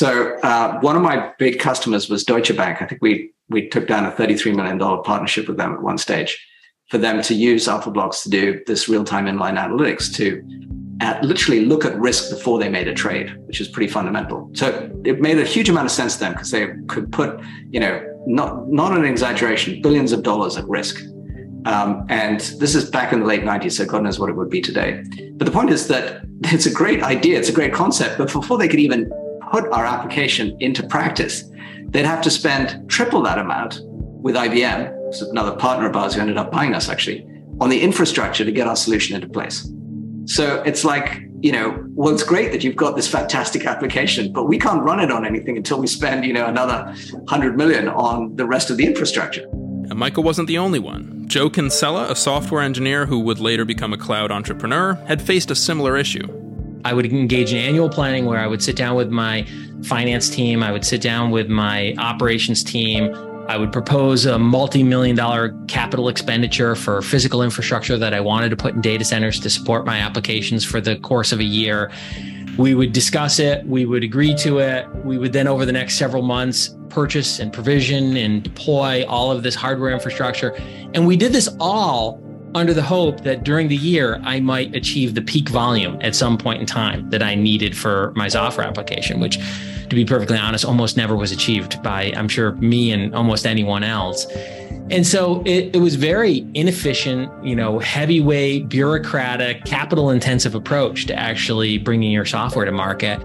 So uh, one of my big customers was Deutsche Bank. I think we we took down a $33 million partnership with them at one stage for them to use AlphaBlox to do this real-time inline analytics to at literally look at risk before they made a trade, which is pretty fundamental. So it made a huge amount of sense to them because they could put, you know, not not an exaggeration, billions of dollars at risk. Um, and this is back in the late 90s, so God knows what it would be today. But the point is that it's a great idea, it's a great concept, but before they could even put our application into practice, they'd have to spend triple that amount with IBM, another partner of ours who ended up buying us actually, on the infrastructure to get our solution into place. So it's like, you know, well, it's great that you've got this fantastic application, but we can't run it on anything until we spend, you know, another 100 million on the rest of the infrastructure. And Michael wasn't the only one. Joe Kinsella, a software engineer who would later become a cloud entrepreneur, had faced a similar issue. I would engage in annual planning where I would sit down with my finance team, I would sit down with my operations team, I would propose a multi million dollar capital expenditure for physical infrastructure that I wanted to put in data centers to support my applications for the course of a year. We would discuss it, we would agree to it. We would then, over the next several months, purchase and provision and deploy all of this hardware infrastructure. And we did this all under the hope that during the year I might achieve the peak volume at some point in time that I needed for my software application, which to be perfectly honest, almost never was achieved by, I'm sure, me and almost anyone else. And so it, it was very inefficient, you know, heavyweight, bureaucratic, capital intensive approach to actually bringing your software to market.